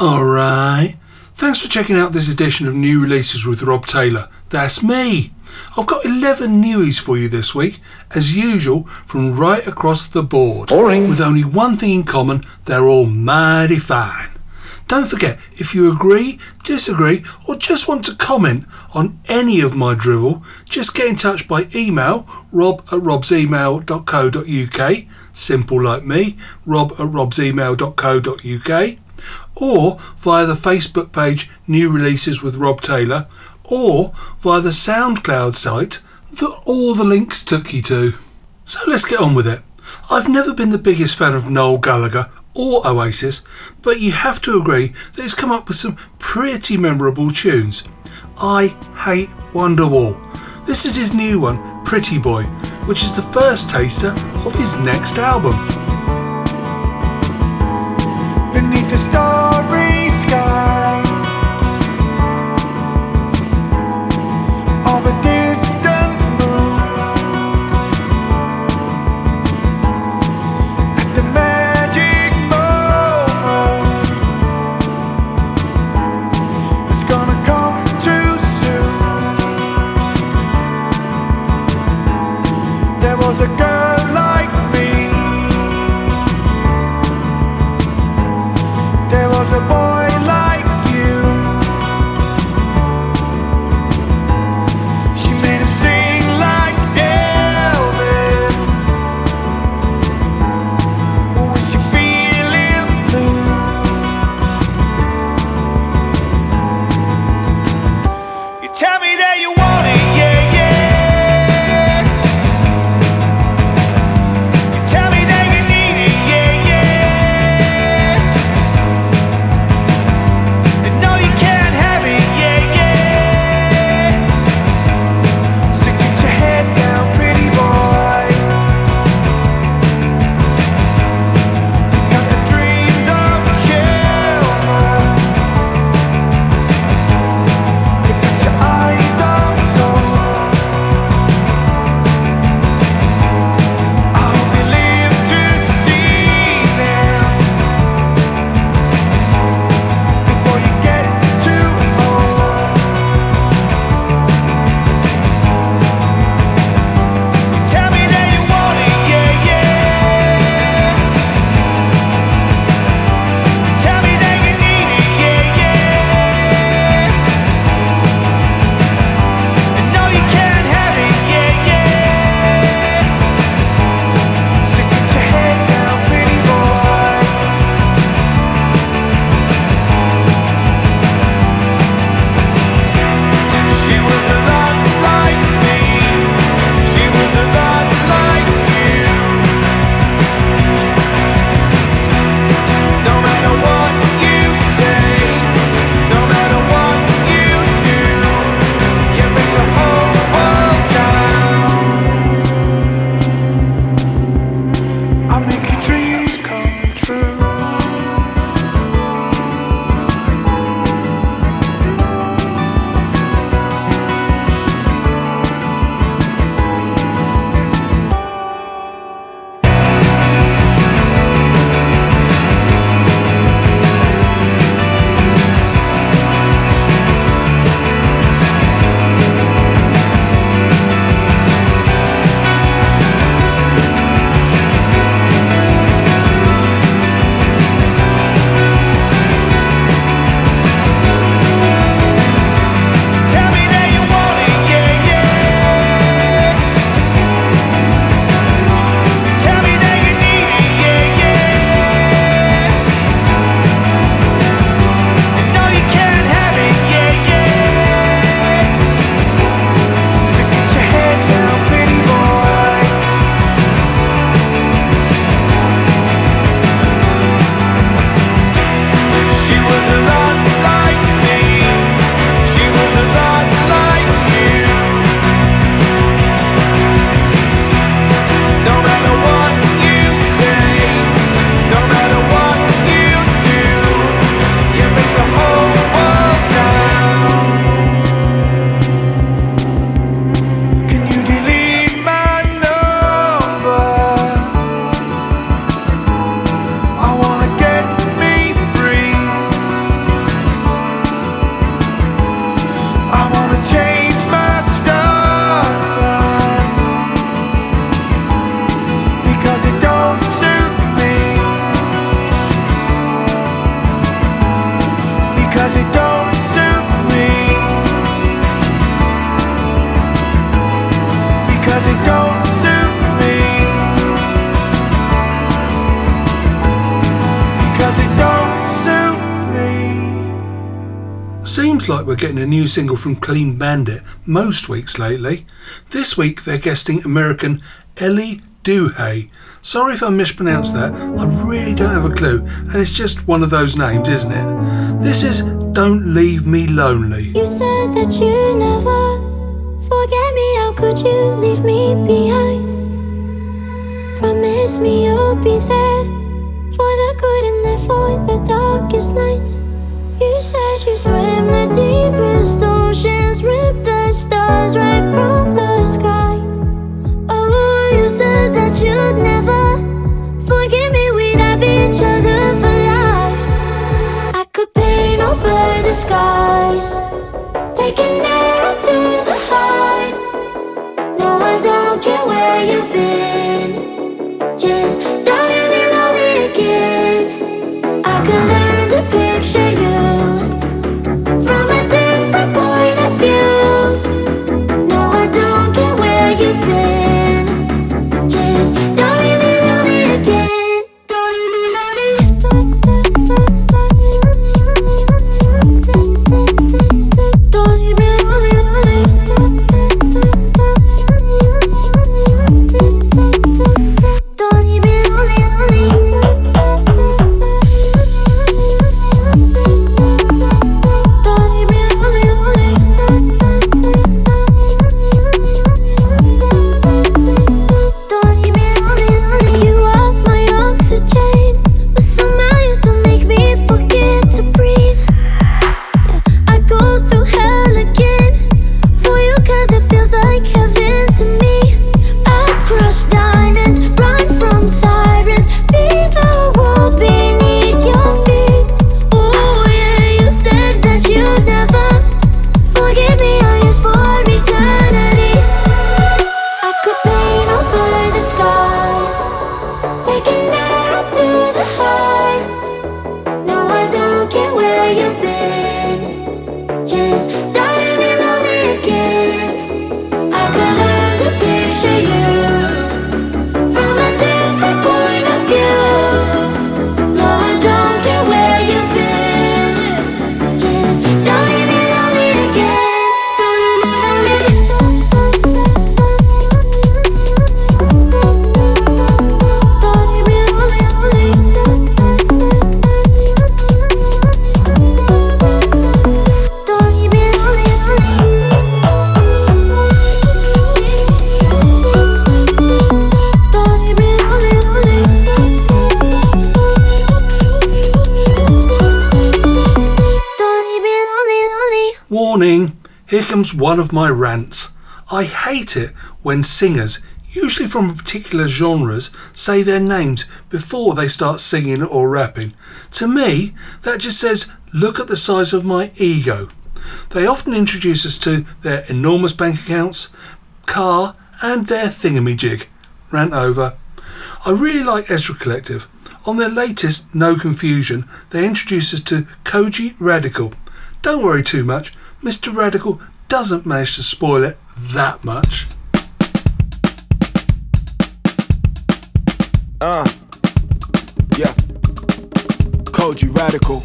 Alright. Thanks for checking out this edition of New Releases with Rob Taylor. That's me. I've got 11 newies for you this week, as usual, from right across the board. Boring. With only one thing in common, they're all mighty fine. Don't forget, if you agree, disagree, or just want to comment on any of my drivel, just get in touch by email, rob at robsemail.co.uk, simple like me, rob at robsemail.co.uk, or via the Facebook page New Releases with Rob Taylor, or via the SoundCloud site that all the links took you to. So let's get on with it. I've never been the biggest fan of Noel Gallagher or Oasis, but you have to agree that he's come up with some pretty memorable tunes. I Hate Wonderwall. This is his new one, Pretty Boy, which is the first taster of his next album. The starry sky getting a new single from Clean Bandit most weeks lately. This week they're guesting American Elley Duhé. Sorry if I mispronounced that, I really don't have a clue, and it's just one of those names, isn't it? This is Don't Leave Me Lonely. You said that you never forget me. How could you leave me behind? Promise me you'll be there for the good and for the darkest nights. You said you swim the deepest oceans, rip the stars right from the sky. Oh, you said that you'd never forgive me. One of my rants. I hate it when singers, usually from particular genres, say their names before they start singing or rapping. To me, that just says, look at the size of my ego. They often introduce us to their enormous bank accounts, car, and their thingamajig. Rant over. I really like Ezra Collective. On their latest No Confusion, they introduce us to Kojey Radical. Don't worry too much, Mr. Radical doesn't manage to spoil it that much. Uh, yeah. Kojey Radical.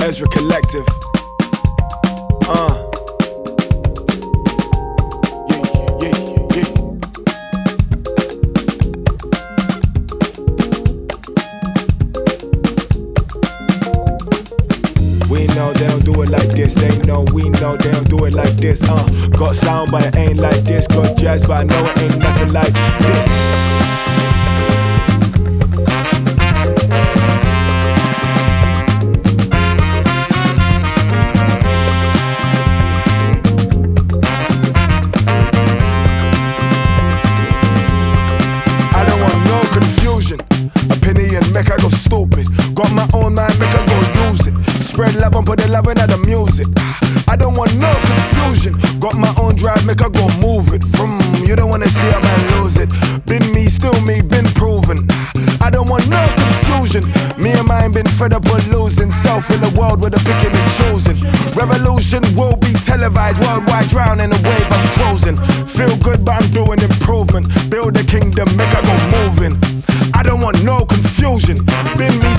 Ezra Collective. Uh. Know we know they don't do it like this. Uh, got sound, but it ain't like this. Got jazz, but I know it ain't nothing like this. I don't want no confusion. Got my own drive, make I go move it. From you don't wanna see a man lose it. Been me, still me, been proven. I don't want no confusion. Me and mine been fed up on losing. Self in a world where they're picking and choosing. Revolution will be televised, worldwide drowning a wave I'm closing. Feel good, but I'm doing improvement. Build a kingdom, make I go moving. I don't want no confusion. Been me,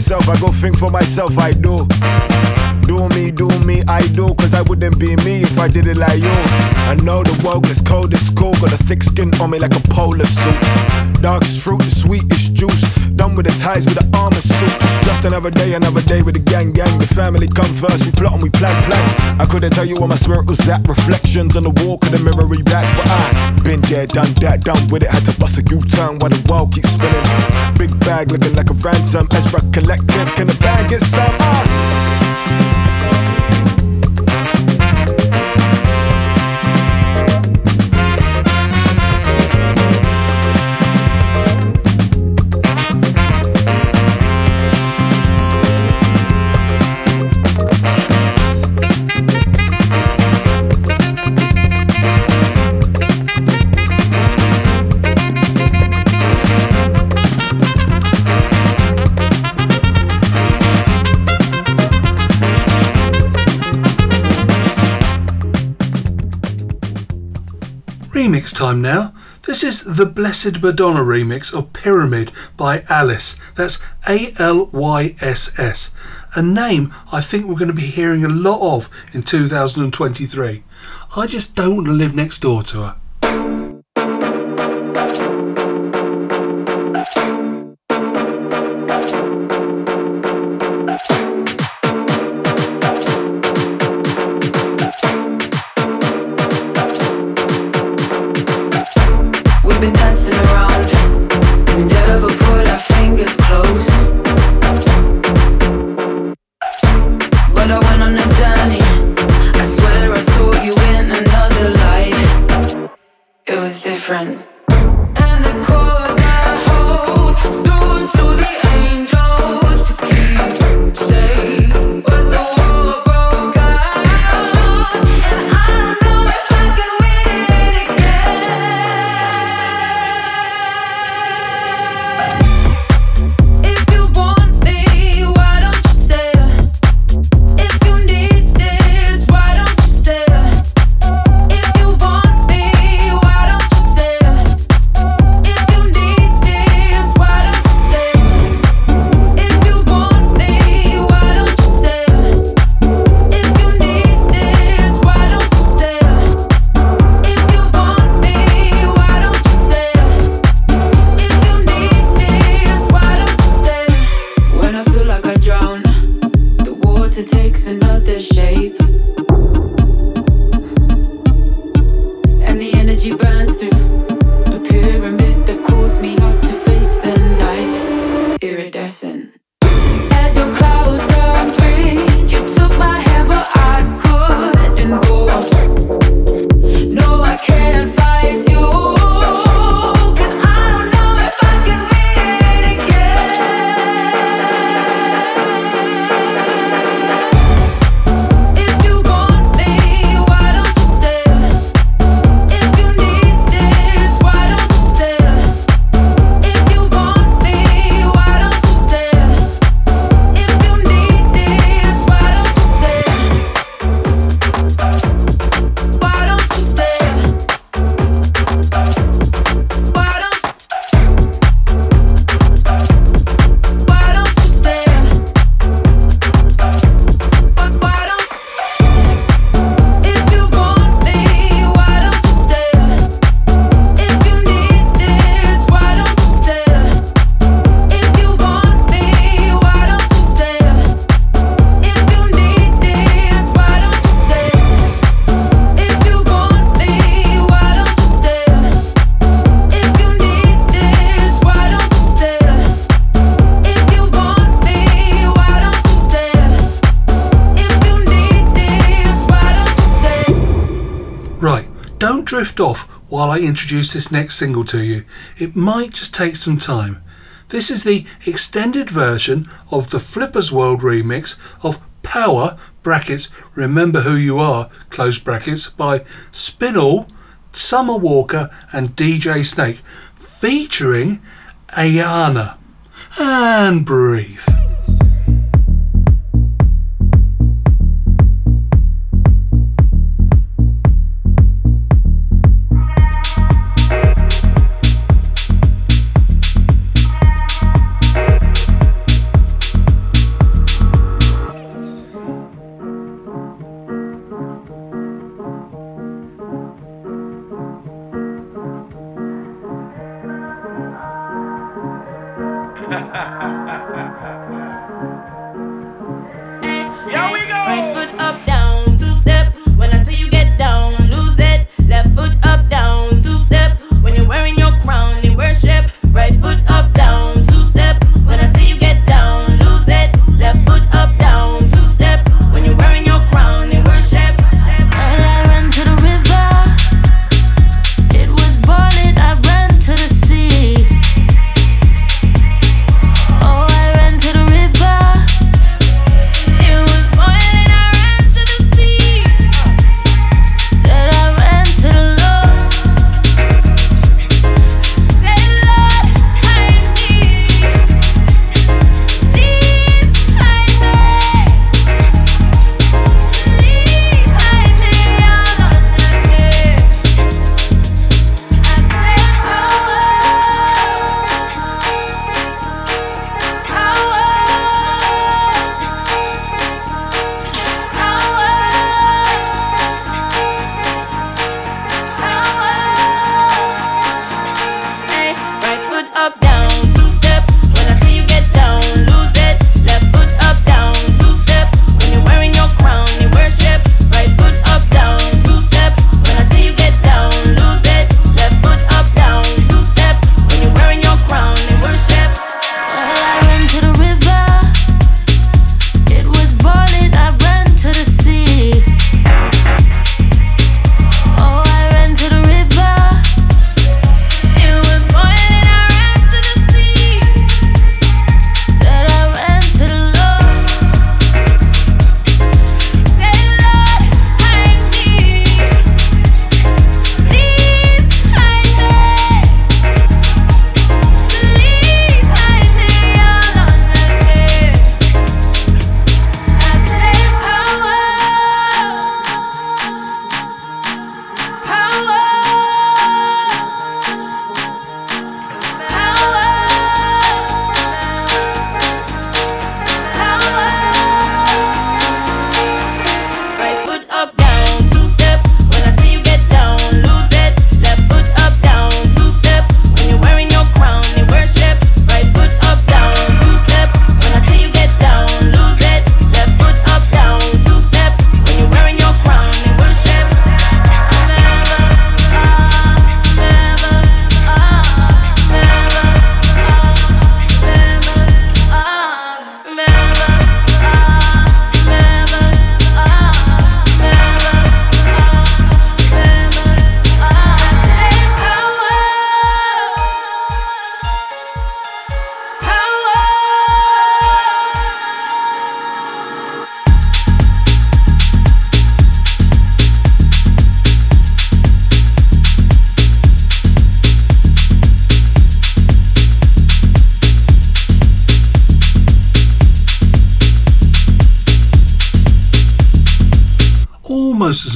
myself, I go think for myself, I do. Do Wouldn't be me if I did it like you. I know the world gets cold, it's cool, got a thick skin on me like a polar suit. Darkest fruit, the sweetest juice. Done with the ties with the armor suit. Just another day, another day with the gang, gang. The family come first, we plot and we plan, plan. I couldn't tell you where my spirit was at. Reflections on the wall, could the mirror back, but I been there, done that, done with it. Had to bust a U-turn while the world keeps spinning. Big bag looking like a ransom. Ezra Collective, can the bag get some? Ah. Time now. This is the Blessed Madonna remix of Pyramid by Alyss. That's A L Y S S. A name I think we're going to be hearing a lot of in 2023. I just don't want to live next door to her. Different. drift off while I introduce this next single to you. It might just take some time. This is the extended version of the Flippers World remix of Power brackets Remember Who You Are close brackets by Spinall, Summer Walker and DJ Snake featuring Ayana and Brief.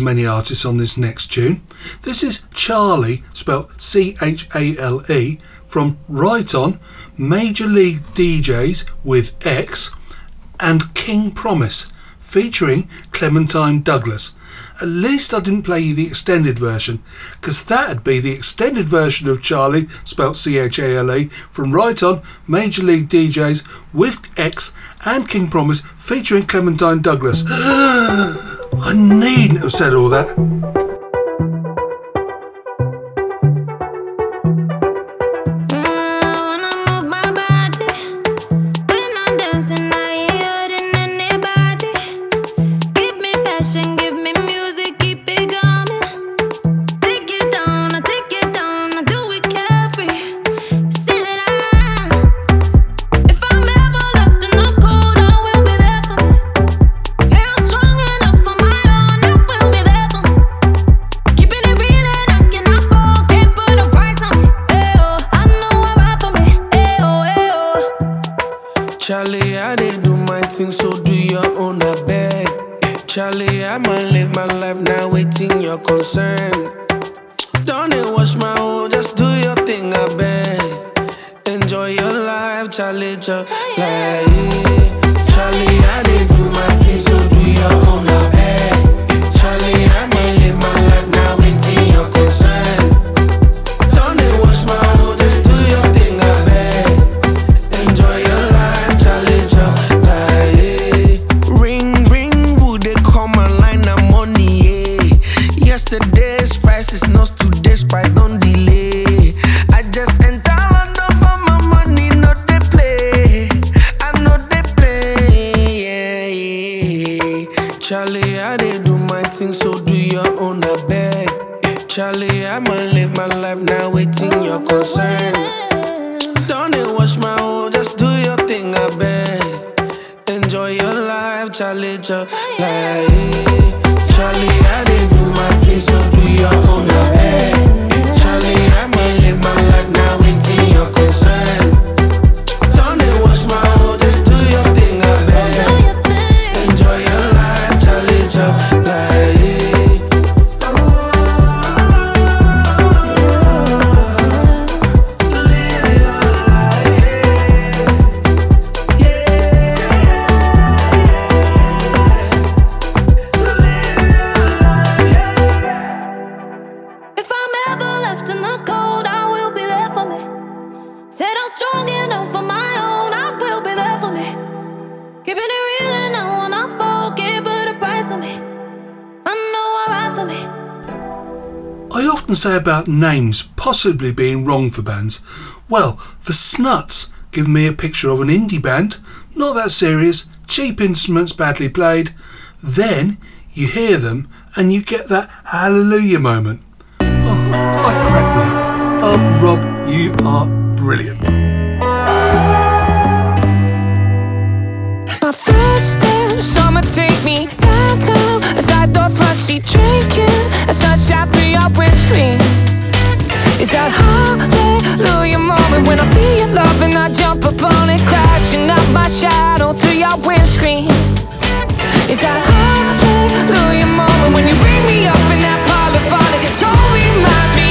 many artists on this next tune. This is Chale, spelled C H A L E, from Riton, Major League DJz with X, and King Promise, featuring Clementine Douglas. At least I didn't play you the extended version, because that'd be the extended version of Chale, spelled C H A L E, from Riton, Major League DJz with X and King Promise featuring Clementine Douglas. I needn't have said all that. Charlie, I did do my thing, so do your own, I beg. Charlie, I might live my life now, waiting your concern. Don't it wash my own, just do your thing, I beg. Enjoy your life, Charlie, Charlie. Charlie, I did do my thing, so do your own, I beg. About names possibly being wrong for bands. Well, the Snuts give me a picture of an indie band, not that serious, cheap instruments badly played. Then you hear them and you get that hallelujah moment. Oh, I me up. Oh, Rob, you are brilliant. My first step, summer take me downtown As I door front seat drinking As sunshine through your windscreen It's that hallelujah moment When I feel your love and I jump up on it Crashing out my shadow through your windscreen. It's that hallelujah moment When you ring me up in that polyphonic So reminds me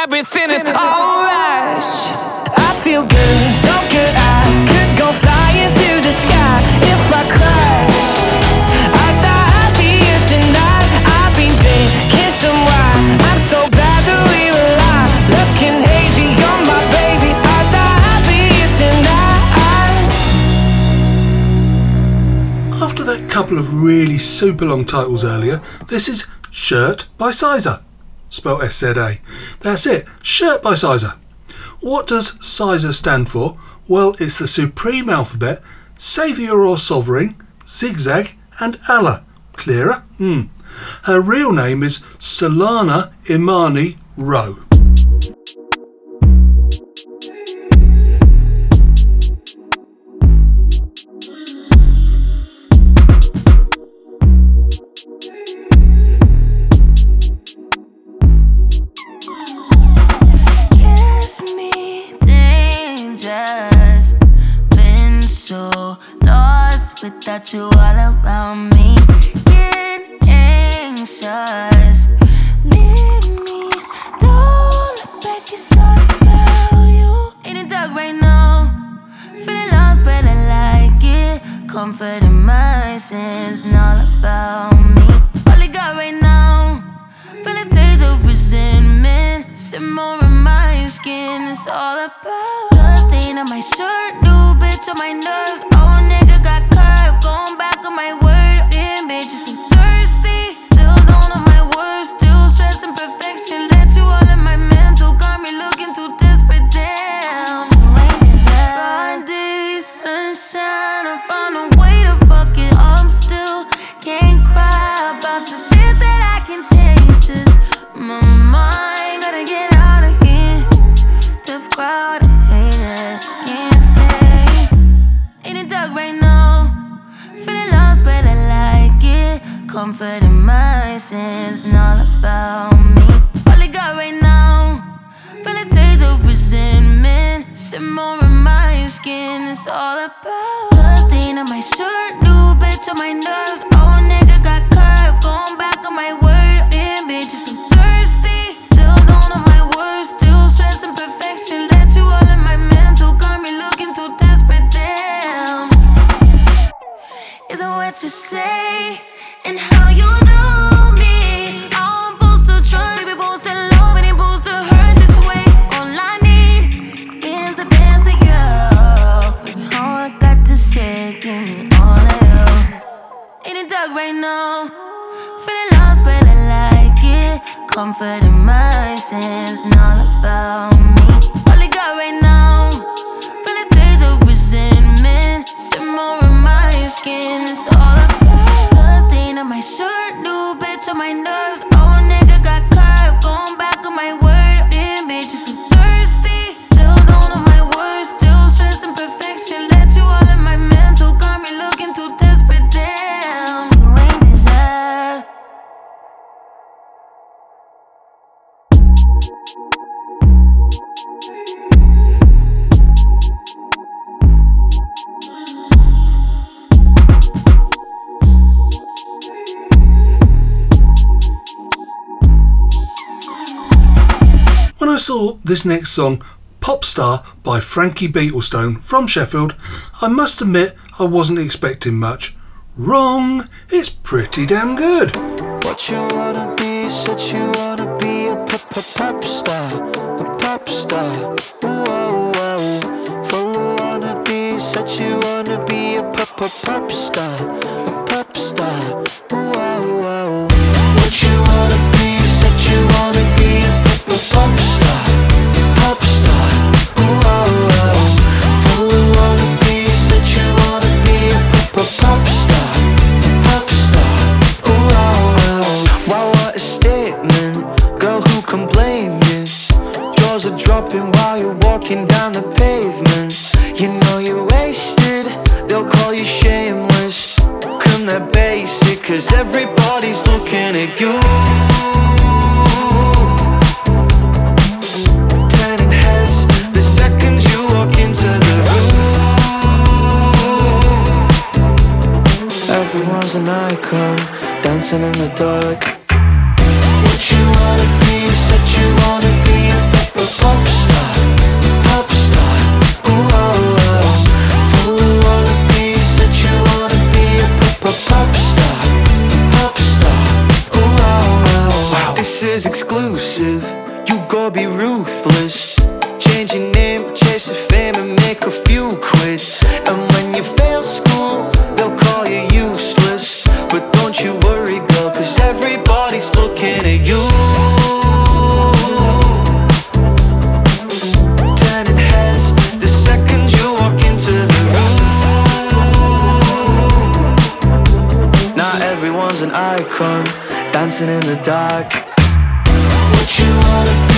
everything is alright. I feel good, so good. I could go flying through the sky if I crash. I thought I'd be here tonight. I've been drinking some wine. I'm so glad that we were out. Looking hazy, you're my baby. I thought I'd be here tonight. After that couple of really super long titles earlier, this is Shirt by SZA, spelled S-Z-A. That's it, Shirt by SZA. What does SZA stand for? Well, it's the supreme alphabet, Saviour or Sovereign, Zigzag, and Allah. Clearer? Hmm. Her real name is Solana Imani Rowe. The shit that I can change. Just my mind, gotta get out of here. Tough crowd, I hate it, can't stay. In the dark right now, feeling lost, but I like it. Comfort in my and all about me. All I got right now. Feel a taste of resentment Simmer in my skin It's all about Blood stain on my shirt New bitch on my nerves on my word Damn, bitch, you so thirsty. Still don't know my words Still stressing perfection. Let you all in my mental Got me looking too desperate Damn. Is it what you say Comfort in my sins, and all about me. All I got right now. Feel a taste of resentment Simmer in my skin It's all about Blood stain on my shirt New bitch on my nerves this next song, Pop Star by Frankie Beetlestone from Sheffield, I must admit I wasn't expecting much. Wrong! It's pretty damn good. What you wanna be, said you wanna be a pop star, a pop star. Oh, oh. Wanna be, said you wanna be a pop star, a pop star. Whoa. Oh, what you wanna be, said you wanna be a pop star. Whoa, whoa. Dancing in the dark. What you wanna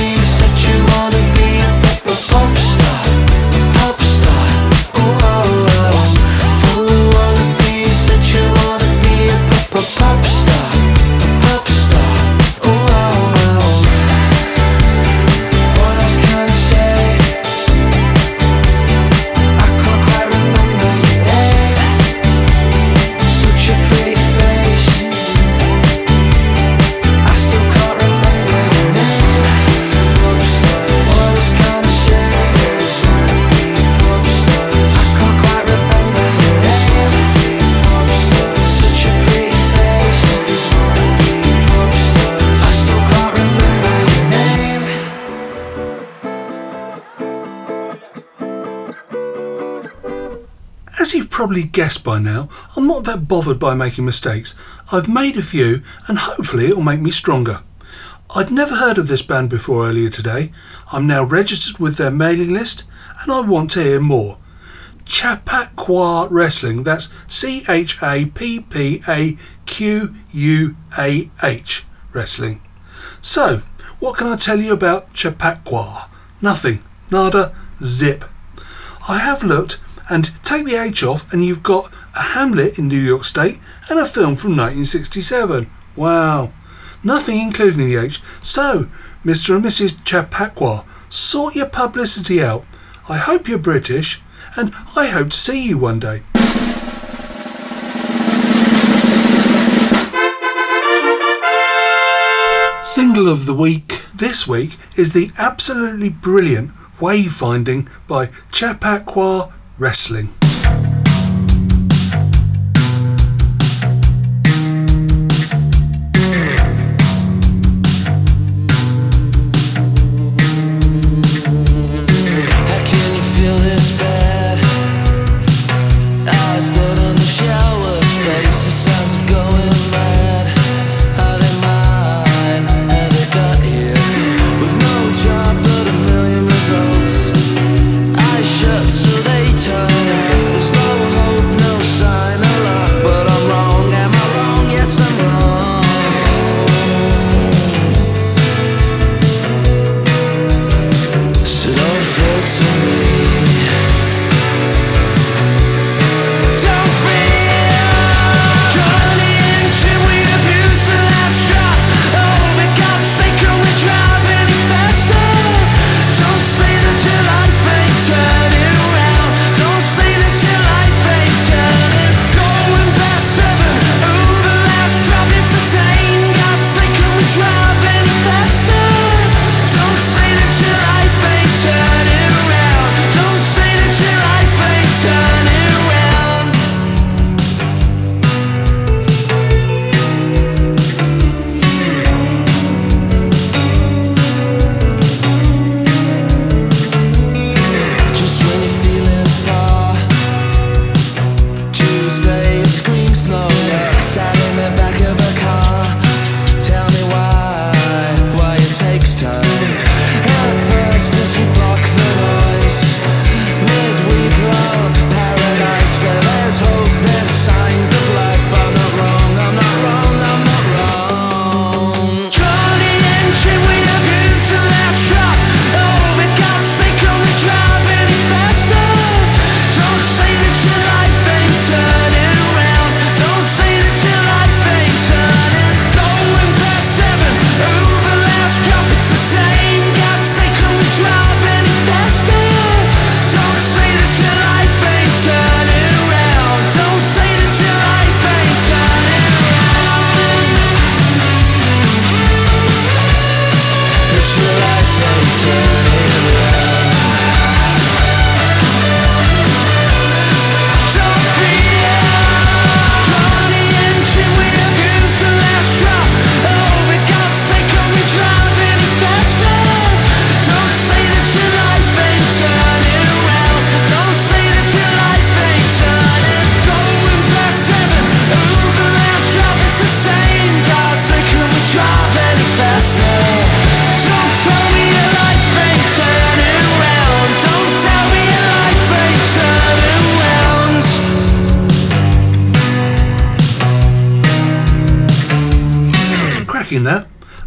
probably guessed by now, I'm not that bothered by making mistakes. I've made a few and hopefully it'll make me stronger. I'd never heard of this band before earlier today. I'm now registered with their mailing list and I want to hear more. Chappaqua Wrestling, that's C H A P P A Q U A H Wrestling. So, what can I tell you about Chappaqua? Nothing. Nada. Zip. I have looked and take the H off and you've got a Hamlet in New York State and a film from 1967. Wow. Nothing including the H. So, Mr. and Mrs. Chappaqua, sort your publicity out. I hope you're British and I hope to see you one day. Single of the week this week is the absolutely brilliant Wayfinding by Chappaqua Wrestling.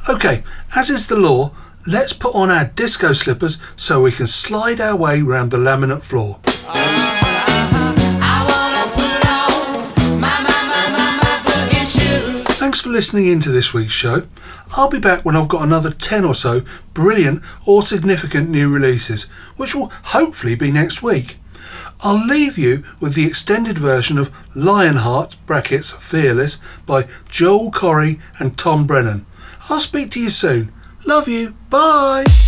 Okay, as is the law, let's put on our disco slippers so we can slide our way round the laminate floor. Thanks for listening in to this week's show. I'll be back when I've got another 10 or so brilliant or significant new releases, which will hopefully be next week. I'll leave you with the extended version of Lionheart brackets Fearless by Joel Corry and Tom Grennan. I'll speak to you soon. Love you. Bye.